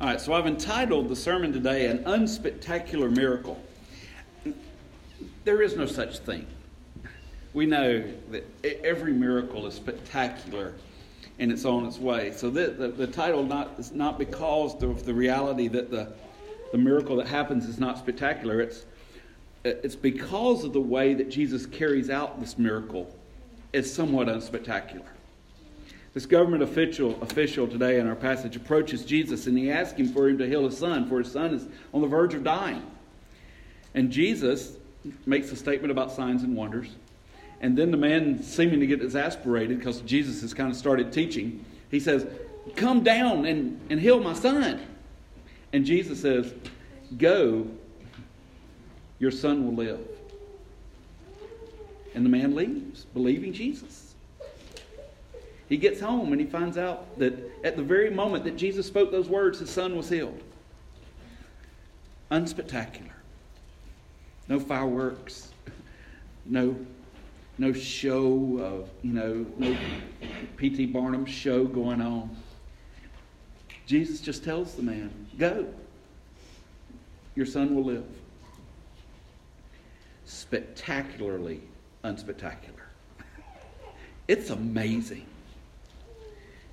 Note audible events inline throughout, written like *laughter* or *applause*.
All right, so I've entitled the sermon today An Unspectacular Miracle. There is no such thing. We know that every miracle is spectacular and it's on its way. So the, the, the title not, is not because of the reality that the, the miracle that happens is not spectacular. It's, it's because of the way that Jesus carries out this miracle. It's somewhat unspectacular. This government official, official today in our passage approaches Jesus and he asks him for him to heal his son, for his son is on the verge of dying. And Jesus makes a statement about signs and wonders. And then the man, seeming to get exasperated because Jesus has kind of started teaching, he says, Come down and, and heal my son. And Jesus says, Go, your son will live. And the man leaves, believing Jesus. He gets home and he finds out that at the very moment that Jesus spoke those words, his son was healed. Unspectacular. No fireworks. No, no show of, you know, no P.T. Barnum show going on. Jesus just tells the man, Go. Your son will live. Spectacularly unspectacular. It's amazing.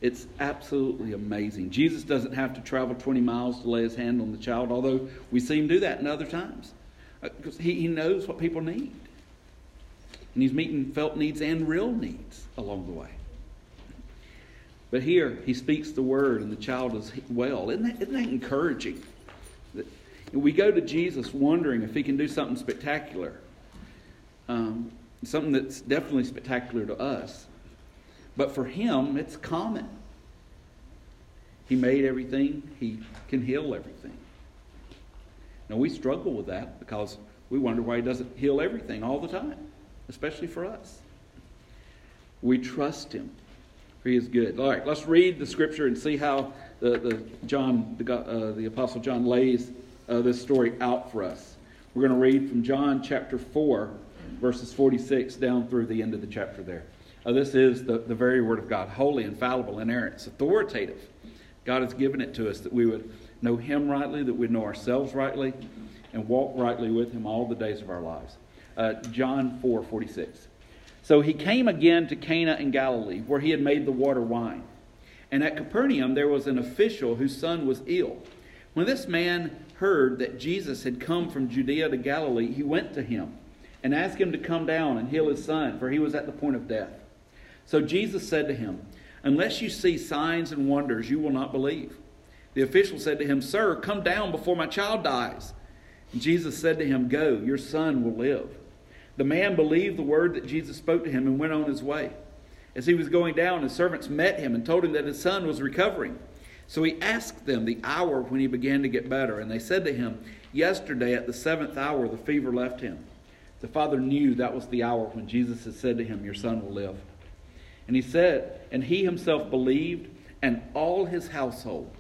It's absolutely amazing. Jesus doesn't have to travel 20 miles to lay his hand on the child, although we see him do that in other times. Because uh, he, he knows what people need. And he's meeting felt needs and real needs along the way. But here, he speaks the word and the child is well. Isn't that, isn't that encouraging? We go to Jesus wondering if he can do something spectacular. Um, something that's definitely spectacular to us. But for him, it's common. He made everything, he can heal everything. Now, we struggle with that because we wonder why he doesn't heal everything all the time, especially for us. We trust him, for he is good. All right, let's read the scripture and see how the, the John, the, uh, the Apostle John lays uh, this story out for us. We're going to read from John chapter 4, verses 46 down through the end of the chapter there. Uh, this is the, the very Word of God, holy, infallible, inerrant. It's authoritative. God has given it to us that we would know Him rightly, that we'd know ourselves rightly, and walk rightly with Him all the days of our lives. Uh, John 4 46. So he came again to Cana in Galilee, where he had made the water wine. And at Capernaum there was an official whose son was ill. When this man heard that Jesus had come from Judea to Galilee, he went to him and asked him to come down and heal his son, for he was at the point of death. So Jesus said to him, Unless you see signs and wonders, you will not believe. The official said to him, Sir, come down before my child dies. And Jesus said to him, Go, your son will live. The man believed the word that Jesus spoke to him and went on his way. As he was going down, his servants met him and told him that his son was recovering. So he asked them the hour when he began to get better, and they said to him, Yesterday at the seventh hour the fever left him. The father knew that was the hour when Jesus had said to him, Your son will live. And he said, and he himself believed, and all his household.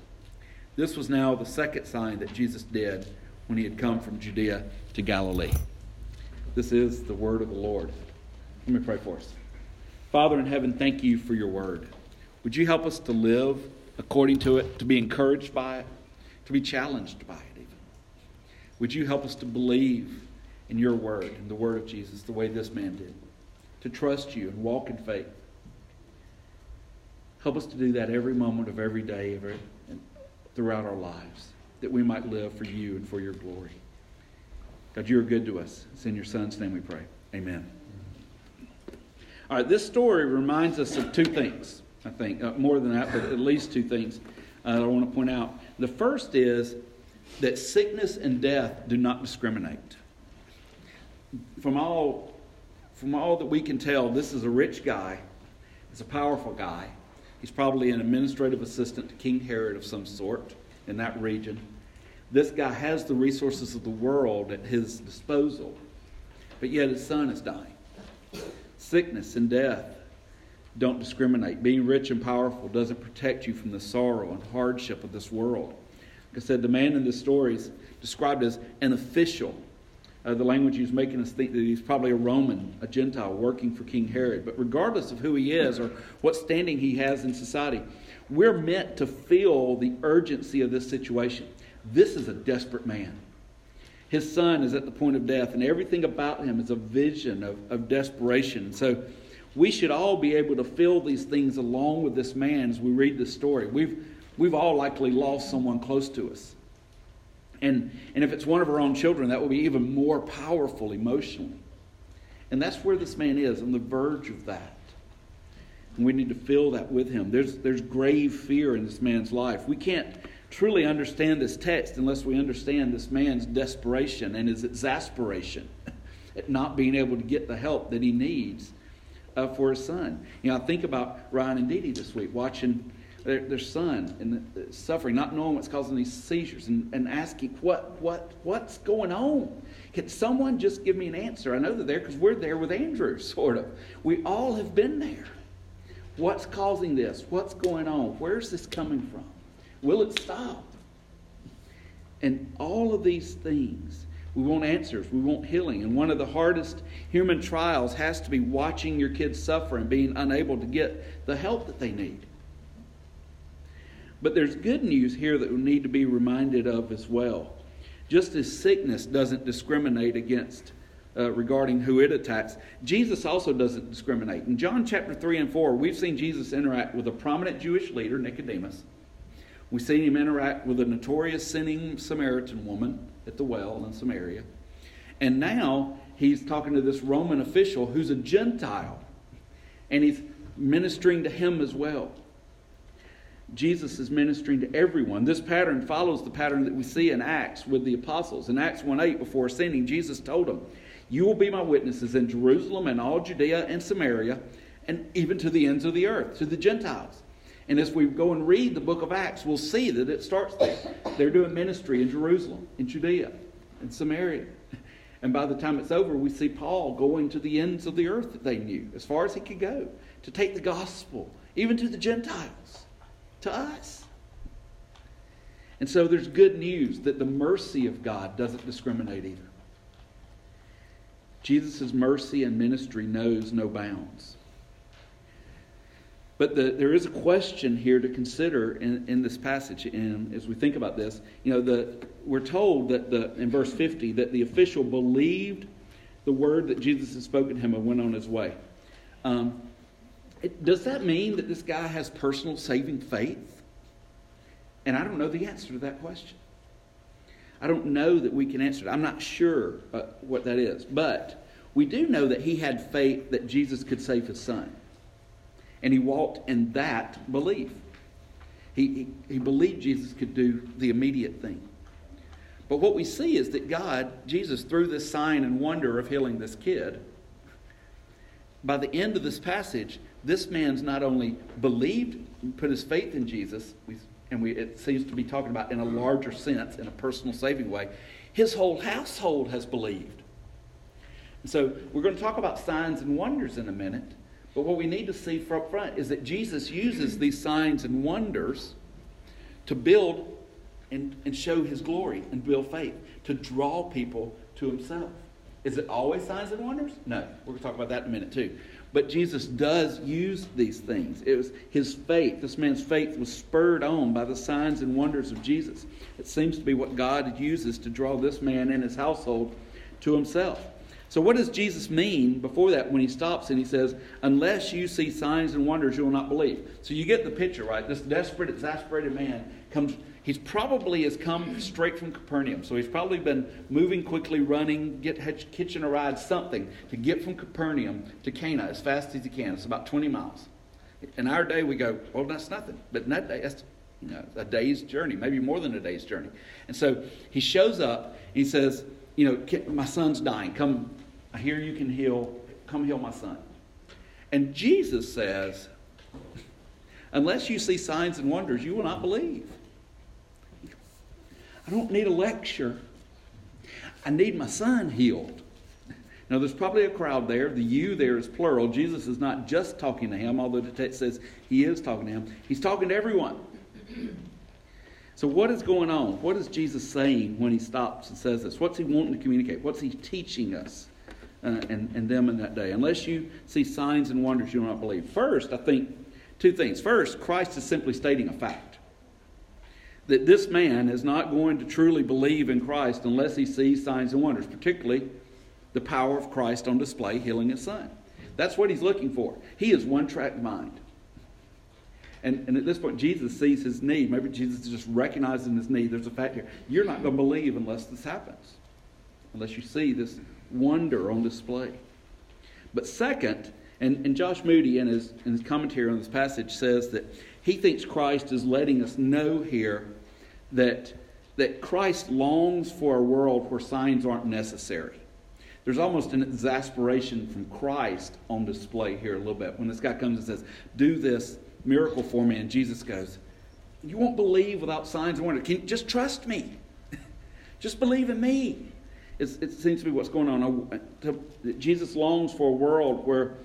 This was now the second sign that Jesus did when he had come from Judea to Galilee. This is the word of the Lord. Let me pray for us. Father in heaven, thank you for your word. Would you help us to live according to it, to be encouraged by it, to be challenged by it, even? Would you help us to believe in your word, in the word of Jesus, the way this man did, to trust you and walk in faith? Help us to do that every moment of every day every, throughout our lives, that we might live for you and for your glory. God, you are good to us. It's in your Son's name we pray. Amen. All right, this story reminds us of two things, I think. Uh, more than that, but at least two things uh, that I want to point out. The first is that sickness and death do not discriminate. From all, from all that we can tell, this is a rich guy, he's a powerful guy, He's probably an administrative assistant to King Herod of some sort in that region. This guy has the resources of the world at his disposal, but yet his son is dying. Sickness and death don't discriminate. Being rich and powerful doesn't protect you from the sorrow and hardship of this world. Like I said, the man in this story is described as an official uh, the language he's making us think that he's probably a Roman, a Gentile working for King Herod. But regardless of who he is or what standing he has in society, we're meant to feel the urgency of this situation. This is a desperate man. His son is at the point of death, and everything about him is a vision of, of desperation. So we should all be able to feel these things along with this man as we read this story. We've, we've all likely lost someone close to us. And, and if it's one of our own children, that will be even more powerful emotionally. And that's where this man is, on the verge of that. And we need to feel that with him. There's, there's grave fear in this man's life. We can't truly understand this text unless we understand this man's desperation and his exasperation *laughs* at not being able to get the help that he needs uh, for his son. You know, I think about Ryan and Dee this week, watching their, their son and the uh, suffering, not knowing what's causing these seizures, and, and asking, what, what, what's going on? Can someone just give me an answer? I know they're there because we're there with Andrew, *laughs* sort of. We all have been there. What's causing this? What's going on? Where's this coming from? Will it stop? And all of these things, we want answers, we want healing. And one of the hardest human trials has to be watching your kids suffer and being unable to get the help that they need. But there's good news here that we need to be reminded of as well. Just as sickness doesn't discriminate against uh, regarding who it attacks, Jesus also doesn't discriminate. In John chapter 3 and 4, we've seen Jesus interact with a prominent Jewish leader, Nicodemus. We've seen him interact with a notorious sinning Samaritan woman at the well in Samaria. And now he's talking to this Roman official who's a Gentile. And he's ministering to him as well. Jesus is ministering to everyone. This pattern follows the pattern that we see in Acts with the apostles. In Acts 1 8, before ascending, Jesus told them, You will be my witnesses in Jerusalem and all Judea and Samaria, and even to the ends of the earth, to the Gentiles. And as we go and read the book of Acts, we'll see that it starts there. They're doing ministry in Jerusalem, in Judea, in Samaria. And by the time it's over, we see Paul going to the ends of the earth that they knew, as far as he could go, to take the gospel, even to the Gentiles, to us. And so there's good news that the mercy of God doesn't discriminate either. Jesus' mercy and ministry knows no bounds. But the, there is a question here to consider in, in this passage, and as we think about this, you know, the, we're told that the, in verse 50 that the official believed the word that Jesus had spoken to him and went on his way. Um, does that mean that this guy has personal saving faith? And I don't know the answer to that question. I don't know that we can answer it. I'm not sure uh, what that is. But we do know that he had faith that Jesus could save his son. And he walked in that belief. He, he, he believed Jesus could do the immediate thing. But what we see is that God, Jesus, through this sign and wonder of healing this kid, by the end of this passage, this man's not only believed, put his faith in Jesus, and we, it seems to be talking about in a larger sense, in a personal saving way, his whole household has believed. And so we're going to talk about signs and wonders in a minute. But what we need to see up front is that Jesus uses these signs and wonders to build and, and show his glory and build faith, to draw people to himself. Is it always signs and wonders? No. We're going to talk about that in a minute too. But Jesus does use these things. It was his faith, this man's faith was spurred on by the signs and wonders of Jesus. It seems to be what God uses to draw this man and his household to himself. So, what does Jesus mean before that when he stops and he says, Unless you see signs and wonders, you will not believe? So, you get the picture, right? This desperate, exasperated man comes, he's probably has come straight from Capernaum. So, he's probably been moving quickly, running, get kitchen a ride, something to get from Capernaum to Cana as fast as he can. It's about 20 miles. In our day, we go, Well, that's nothing. But in that day, that's you know, a day's journey, maybe more than a day's journey. And so he shows up, and he says, you know, my son's dying. Come, I hear you can heal. Come heal my son. And Jesus says, unless you see signs and wonders, you will not believe. I don't need a lecture. I need my son healed. Now, there's probably a crowd there. The you there is plural. Jesus is not just talking to him, although the text says he is talking to him. He's talking to everyone. So, what is going on? What is Jesus saying when he stops and says this? What's he wanting to communicate? What's he teaching us uh, and, and them in that day? Unless you see signs and wonders, you will not believe. First, I think two things. First, Christ is simply stating a fact that this man is not going to truly believe in Christ unless he sees signs and wonders, particularly the power of Christ on display healing his son. That's what he's looking for. He is one track mind. And, and at this point, Jesus sees his need. Maybe Jesus is just recognizing his need. There's a fact here. You're not going to believe unless this happens, unless you see this wonder on display. But second, and, and Josh Moody, in his, in his commentary on this passage, says that he thinks Christ is letting us know here that, that Christ longs for a world where signs aren't necessary. There's almost an exasperation from Christ on display here a little bit. When this guy comes and says, Do this miracle for me, and Jesus goes, You won't believe without signs and wonders. Can just trust me? *laughs* just believe in me. It's, it seems to be what's going on. Jesus longs for a world where,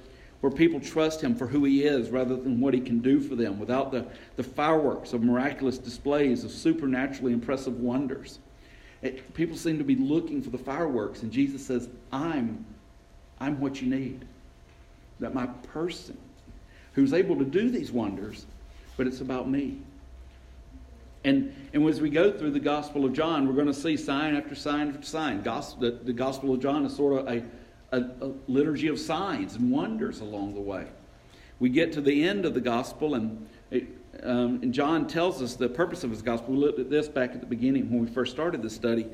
where people trust him for who he is rather than what he can do for them, without the, the fireworks of miraculous displays of supernaturally impressive wonders. It, people seem to be looking for the fireworks, and Jesus says, I'm, I'm what you need. That my person who's able to do these wonders, but it's about me. And, and as we go through the Gospel of John, we're going to see sign after sign after sign. Gospel, the, the Gospel of John is sort of a, a, a liturgy of signs and wonders along the way. We get to the end of the Gospel, and, it, um, and John tells us the purpose of his Gospel. We looked at this back at the beginning when we first started the study.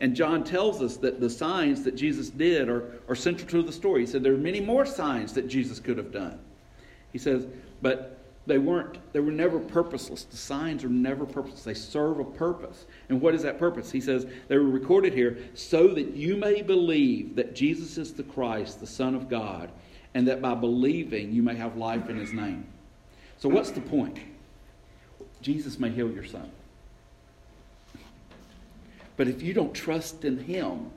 And John tells us that the signs that Jesus did are, are central to the story. He said there are many more signs that Jesus could have done. He says, but they weren't, they were never purposeless. The signs are never purposeless. They serve a purpose. And what is that purpose? He says they were recorded here so that you may believe that Jesus is the Christ, the Son of God, and that by believing you may have life in his name. So, what's the point? Jesus may heal your son. But if you don't trust in him,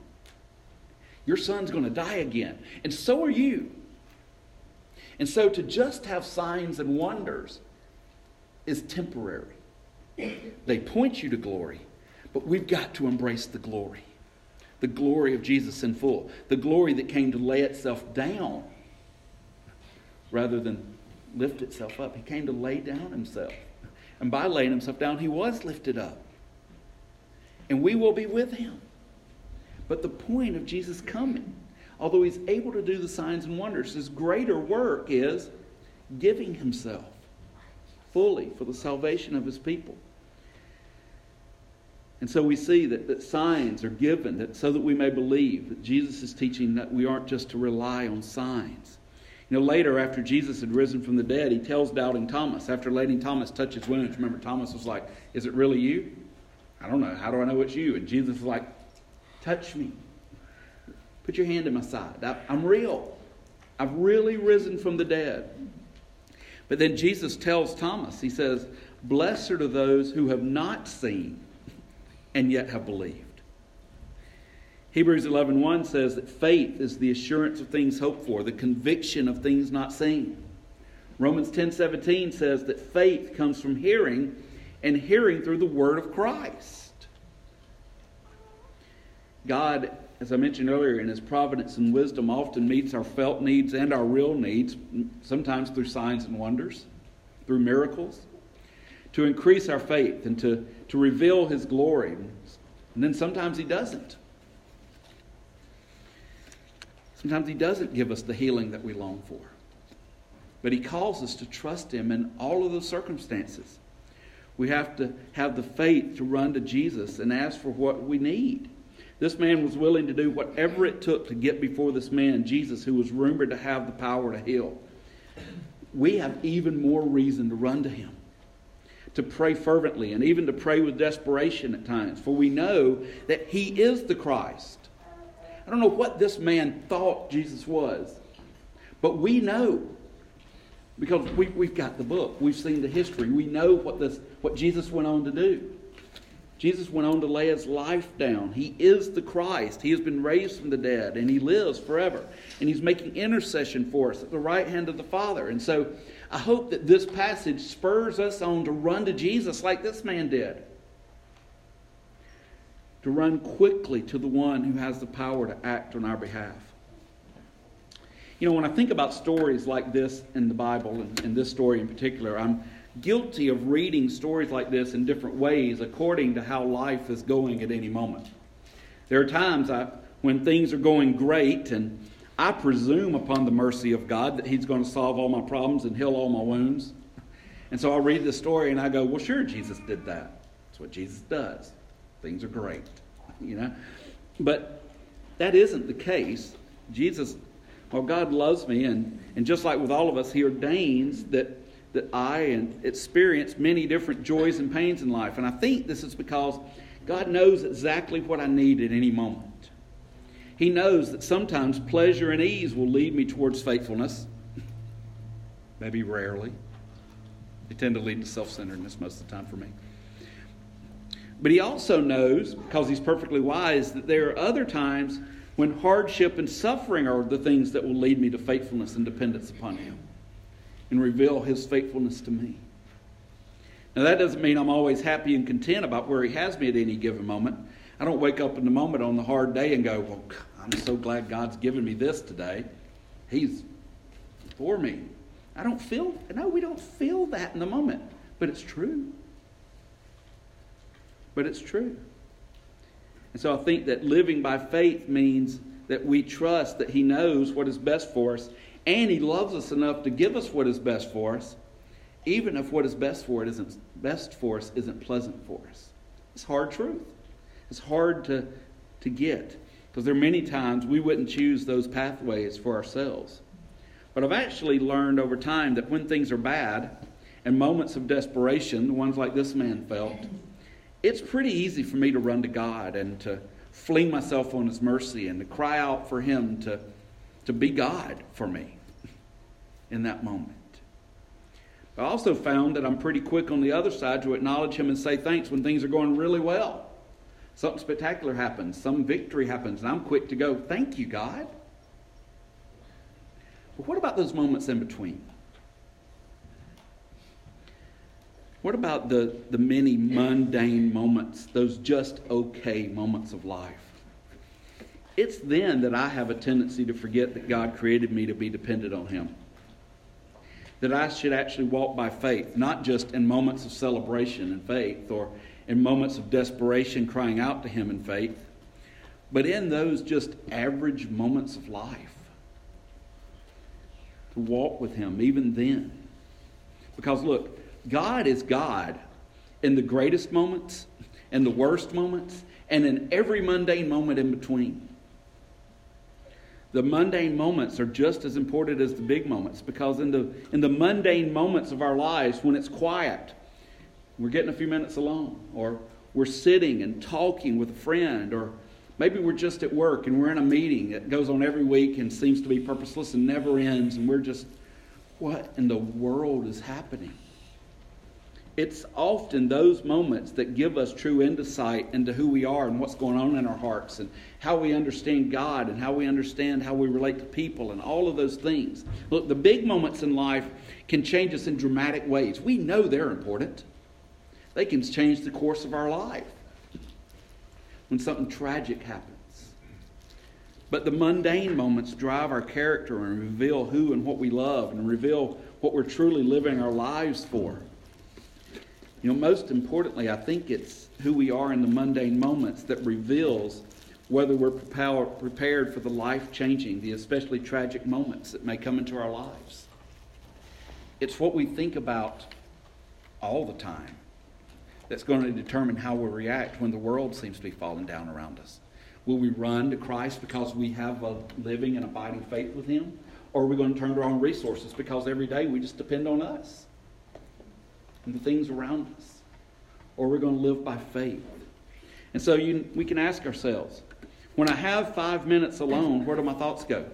your son's going to die again. And so are you. And so to just have signs and wonders is temporary. They point you to glory, but we've got to embrace the glory. The glory of Jesus in full. The glory that came to lay itself down rather than lift itself up. He came to lay down himself. And by laying himself down, he was lifted up. And we will be with him. But the point of Jesus coming although he's able to do the signs and wonders, his greater work is giving himself fully for the salvation of his people. And so we see that, that signs are given that, so that we may believe that Jesus is teaching that we aren't just to rely on signs. You know, later, after Jesus had risen from the dead, he tells doubting Thomas, after letting Thomas touch his wounds, remember, Thomas was like, Is it really you? I don't know. How do I know it's you? And Jesus was like, Touch me. Put your hand in my side. I, I'm real. I've really risen from the dead. But then Jesus tells Thomas, He says, Blessed are those who have not seen and yet have believed. Hebrews 11.1 1 says that faith is the assurance of things hoped for, the conviction of things not seen. Romans 10.17 says that faith comes from hearing, and hearing through the word of Christ. God as I mentioned earlier, in his providence and wisdom, often meets our felt needs and our real needs, sometimes through signs and wonders, through miracles, to increase our faith and to, to reveal his glory. And then sometimes he doesn't. Sometimes he doesn't give us the healing that we long for. But he calls us to trust him in all of those circumstances. We have to have the faith to run to Jesus and ask for what we need. This man was willing to do whatever it took to get before this man, Jesus, who was rumored to have the power to heal. We have even more reason to run to him, to pray fervently, and even to pray with desperation at times, for we know that he is the Christ. I don't know what this man thought Jesus was, but we know because we, we've got the book, we've seen the history, we know what, this, what Jesus went on to do. Jesus went on to lay his life down. He is the Christ. He has been raised from the dead and he lives forever. And he's making intercession for us at the right hand of the Father. And so I hope that this passage spurs us on to run to Jesus like this man did. To run quickly to the one who has the power to act on our behalf. You know, when I think about stories like this in the Bible, and, and this story in particular, I'm guilty of reading stories like this in different ways according to how life is going at any moment. There are times I, when things are going great and I presume upon the mercy of God that He's going to solve all my problems and heal all my wounds. And so I read the story and I go, well, sure, Jesus did that. That's what Jesus does. Things are great, *laughs* you know. But that isn't the case. Jesus, well, God loves me, and, and just like with all of us, He ordains that that I experience many different joys and pains in life. And I think this is because God knows exactly what I need at any moment. He knows that sometimes pleasure and ease will lead me towards faithfulness, *laughs* maybe rarely. They tend to lead to self centeredness most of the time for me. But he also knows, because he's perfectly wise, that there are other times when hardship and suffering are the things that will lead me to faithfulness and dependence upon him and reveal his faithfulness to me. Now, that doesn't mean I'm always happy and content about where he has me at any given moment. I don't wake up in the moment on the hard day and go, Well, I'm so glad God's given me this today. He's for me. I don't feel, no, we don't feel that in the moment, but it's true. But it's true. And so I think that living by faith means that we trust that He knows what is best for us and He loves us enough to give us what is best for us, even if what is best for it isn't best for us isn't pleasant for us. It's hard truth. It's hard to, to get because there are many times we wouldn't choose those pathways for ourselves. But I've actually learned over time that when things are bad and moments of desperation, the ones like this man felt, it's pretty easy for me to run to God and to fling myself on His mercy and to cry out for Him to, to be God for me in that moment. I also found that I'm pretty quick on the other side to acknowledge Him and say thanks when things are going really well. Something spectacular happens, some victory happens, and I'm quick to go, Thank you, God. But what about those moments in between? What about the, the many mundane moments, those just okay moments of life? It's then that I have a tendency to forget that God created me to be dependent on Him that I should actually walk by faith, not just in moments of celebration and faith or in moments of desperation crying out to Him in faith, but in those just average moments of life. To walk with Him even then. Because look, God is God in the greatest moments, in the worst moments, and in every mundane moment in between the mundane moments are just as important as the big moments because in the, in the mundane moments of our lives, when it's quiet, we're getting a few minutes alone, or we're sitting and talking with a friend, or maybe we're just at work and we're in a meeting that goes on every week and seems to be purposeless and never ends, and we're just, what in the world is happening? It's often those moments that give us true insight into who we are and what's going on in our hearts and how we understand God and how we understand how we relate to people and all of those things. Look, the big moments in life can change us in dramatic ways. We know they're important, they can change the course of our life when something tragic happens. But the mundane moments drive our character and reveal who and what we love and reveal what we're truly living our lives for. You know, most importantly, I think it's who we are in the mundane moments that reveals whether we're prepared for the life changing, the especially tragic moments that may come into our lives. It's what we think about all the time that's going to determine how we react when the world seems to be falling down around us. Will we run to Christ because we have a living and abiding faith with Him? Or are we going to turn to our own resources because every day we just depend on us? And the things around us, or we're going to live by faith. And so you, we can ask ourselves when I have five minutes alone, where do my thoughts go?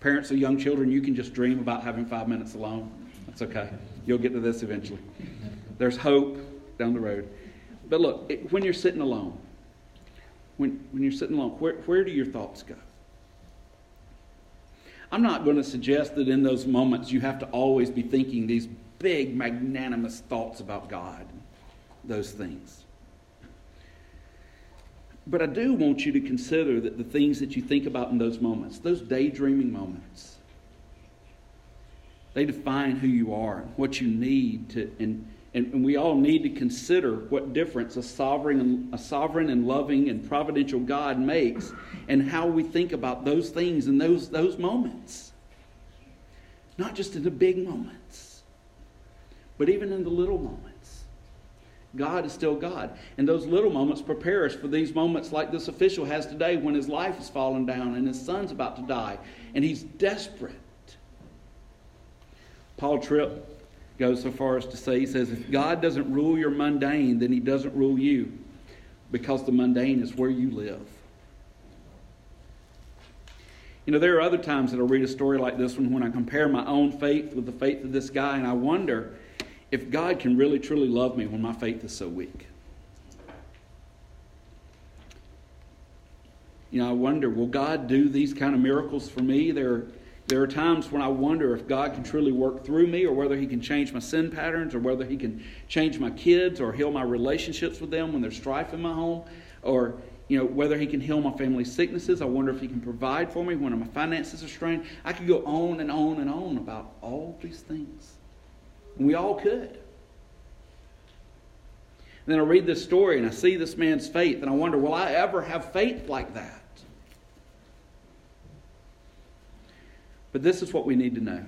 Parents of young children, you can just dream about having five minutes alone. That's okay. You'll get to this eventually. There's hope down the road. But look, it, when you're sitting alone, when, when you're sitting alone, where, where do your thoughts go? I'm not going to suggest that in those moments you have to always be thinking these big, magnanimous thoughts about God, those things. But I do want you to consider that the things that you think about in those moments, those daydreaming moments, They define who you are, and what you need to, and, and, and we all need to consider what difference a sovereign, a sovereign and loving and providential God makes and how we think about those things in those, those moments. Not just in the big moments, but even in the little moments. God is still God. And those little moments prepare us for these moments like this official has today when his life is falling down and his son's about to die and he's desperate. Paul Tripp goes so far as to say, he says, if God doesn't rule your mundane, then he doesn't rule you because the mundane is where you live. You know, there are other times that I'll read a story like this one when I compare my own faith with the faith of this guy, and I wonder if God can really truly love me when my faith is so weak. You know, I wonder, will God do these kind of miracles for me? There, there are times when I wonder if God can truly work through me or whether He can change my sin patterns or whether He can change my kids or heal my relationships with them when there's strife in my home or, you know, whether He can heal my family's sicknesses. I wonder if He can provide for me when my finances are strained. I could go on and on and on about all these things. We all could. And then I read this story and I see this man's faith, and I wonder, will I ever have faith like that? But this is what we need to know.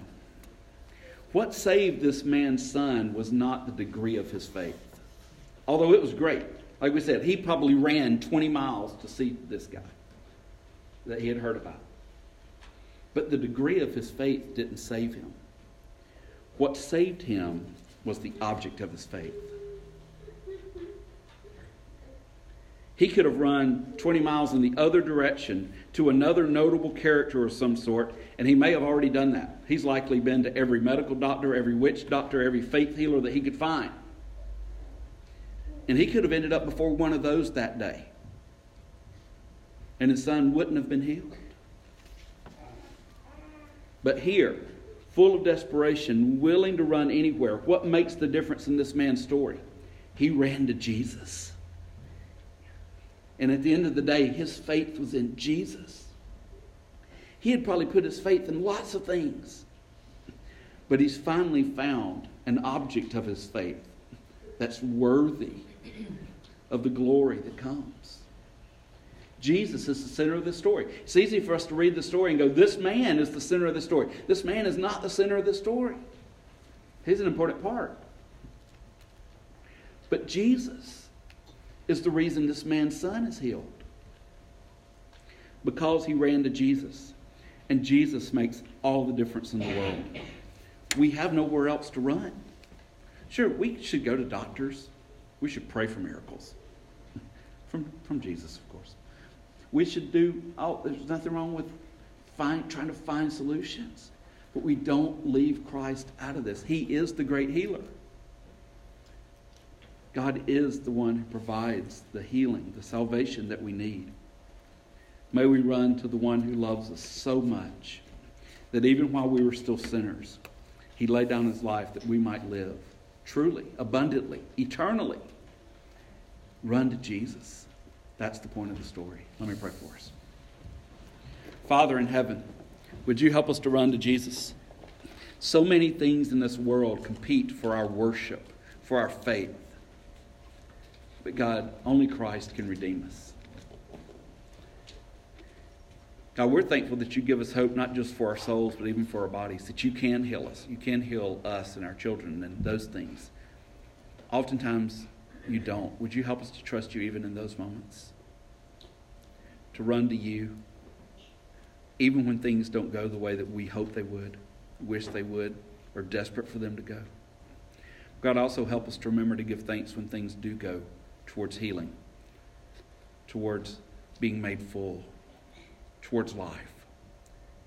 What saved this man's son was not the degree of his faith, although it was great. Like we said, he probably ran 20 miles to see this guy that he had heard about. But the degree of his faith didn't save him. What saved him was the object of his faith. He could have run 20 miles in the other direction to another notable character of some sort, and he may have already done that. He's likely been to every medical doctor, every witch doctor, every faith healer that he could find. And he could have ended up before one of those that day. And his son wouldn't have been healed. But here, full of desperation, willing to run anywhere. What makes the difference in this man's story? He ran to Jesus. And at the end of the day, his faith was in Jesus. He had probably put his faith in lots of things, but he's finally found an object of his faith that's worthy of the glory that comes. Jesus is the center of the story. It's easy for us to read the story and go, This man is the center of the story. This man is not the center of the story. He's an important part. But Jesus is the reason this man's son is healed. Because he ran to Jesus. And Jesus makes all the difference in the world. We have nowhere else to run. Sure, we should go to doctors. We should pray for miracles. From, from Jesus, of course. We should do, oh, there's nothing wrong with find, trying to find solutions. But we don't leave Christ out of this. He is the great healer. God is the one who provides the healing, the salvation that we need. May we run to the one who loves us so much that even while we were still sinners, he laid down his life that we might live truly, abundantly, eternally. Run to Jesus. That's the point of the story. Let me pray for us. Father in heaven, would you help us to run to Jesus? So many things in this world compete for our worship, for our faith. But God, only Christ can redeem us. God, we're thankful that you give us hope not just for our souls, but even for our bodies, that you can heal us. You can heal us and our children and those things. Oftentimes, you don't. Would you help us to trust you even in those moments? To run to you, even when things don't go the way that we hope they would, wish they would, or desperate for them to go. God, also help us to remember to give thanks when things do go towards healing, towards being made full, towards life.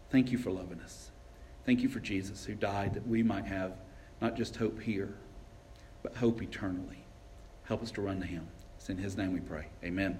Thank you for loving us. Thank you for Jesus who died that we might have not just hope here, but hope eternally. Help us to run to him. It's in his name we pray. Amen.